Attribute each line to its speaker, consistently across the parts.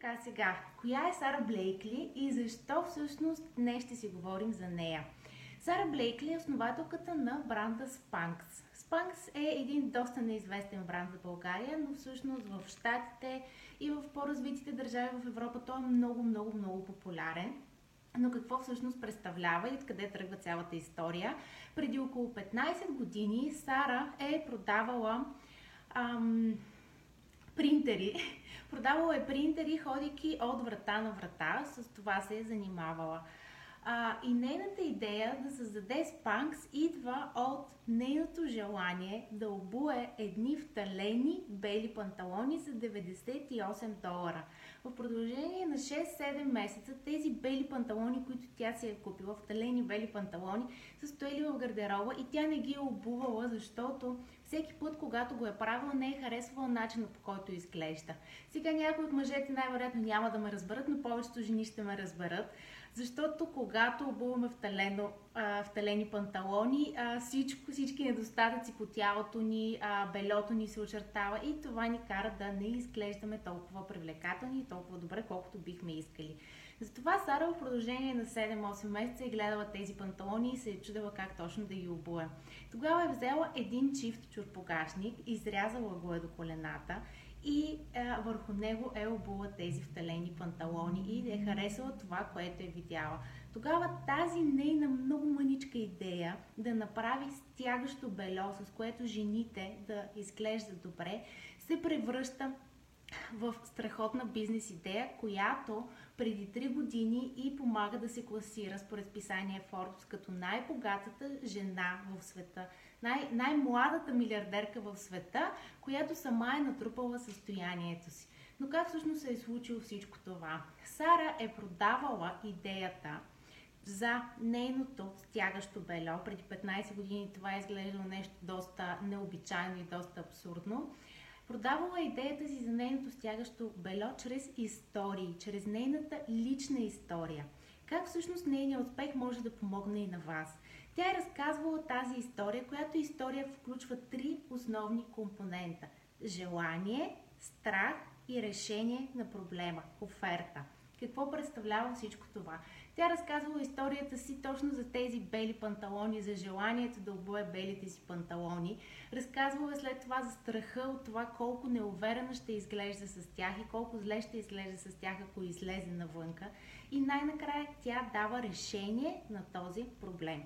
Speaker 1: така сега, коя е Сара Блейкли и защо всъщност днес ще си говорим за нея? Сара Блейкли е основателката на бранда Spanx. Spanx е един доста неизвестен бранд за България, но всъщност в Штатите и в по-развитите държави в Европа той е много, много, много популярен. Но какво всъщност представлява и откъде тръгва цялата история? Преди около 15 години Сара е продавала ам, принтери. Продавала е принтери, ходейки от врата на врата. С това се е занимавала. А, и нейната идея да създаде Спанкс идва от нейното желание да обуе едни вталени бели панталони за 98 долара. В продължение на 6-7 месеца тези бели панталони, които тя си е купила, вталени бели панталони, са стояли в гардероба и тя не ги е обувала, защото всеки път, когато го е правила, не е харесвала начина по който изглежда. Сега някои от мъжете най-вероятно няма да ме разберат, но повечето жени ще ме разберат. Защото когато обуваме вталено, вталени панталони, всичко, всички недостатъци по тялото ни, а, белото ни се очертава и това ни кара да не изглеждаме толкова привлекателни и толкова добре, колкото бихме искали. Затова Сара в продължение на 7-8 месеца е гледала тези панталони и се е чудила как точно да ги обуе. Тогава е взела един чифт чурпогашник, изрязала го е до колената и а, върху него е обула тези вталени панталони и е харесала това, което е видяла. Тогава тази нейна много маничка идея да направи стягащо бельо, с което жените да изглеждат добре, се превръща в страхотна бизнес идея, която преди 3 години и помага да се класира според писание Forbes като най-богатата жена в света, най- най-младата милиардерка в света, която сама е натрупала състоянието си. Но как всъщност се е случило всичко това? Сара е продавала идеята за нейното стягащо бельо. Преди 15 години това е изглеждало нещо доста необичайно и доста абсурдно. Продавала идеята си за нейното стягащо бельо чрез истории, чрез нейната лична история. Как всъщност нейният успех може да помогне и на вас? Тя е разказвала тази история, която история включва три основни компонента. Желание, страх и решение на проблема, оферта. Какво представлява всичко това? Тя разказвала историята си точно за тези бели панталони, за желанието да обуе белите си панталони. Разказвала след това за страха от това колко неуверена ще изглежда с тях и колко зле ще изглежда с тях, ако излезе навънка. И най-накрая тя дава решение на този проблем.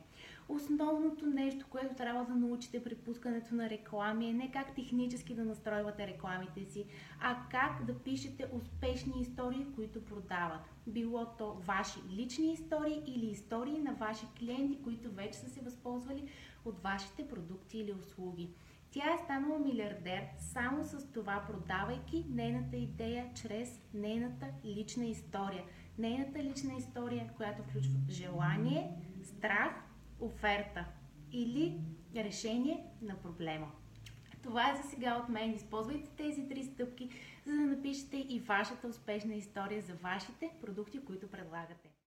Speaker 1: Основното нещо, което трябва да научите при пускането на реклами е не как технически да настройвате рекламите си, а как да пишете успешни истории, които продават. Било то ваши лични истории или истории на ваши клиенти, които вече са се възползвали от вашите продукти или услуги. Тя е станала милиардер само с това, продавайки нейната идея чрез нейната лична история. Нейната лична история, която включва желание, страх, оферта или решение на проблема. Това е за сега от мен. Използвайте тези три стъпки, за да напишете и вашата успешна история за вашите продукти, които предлагате.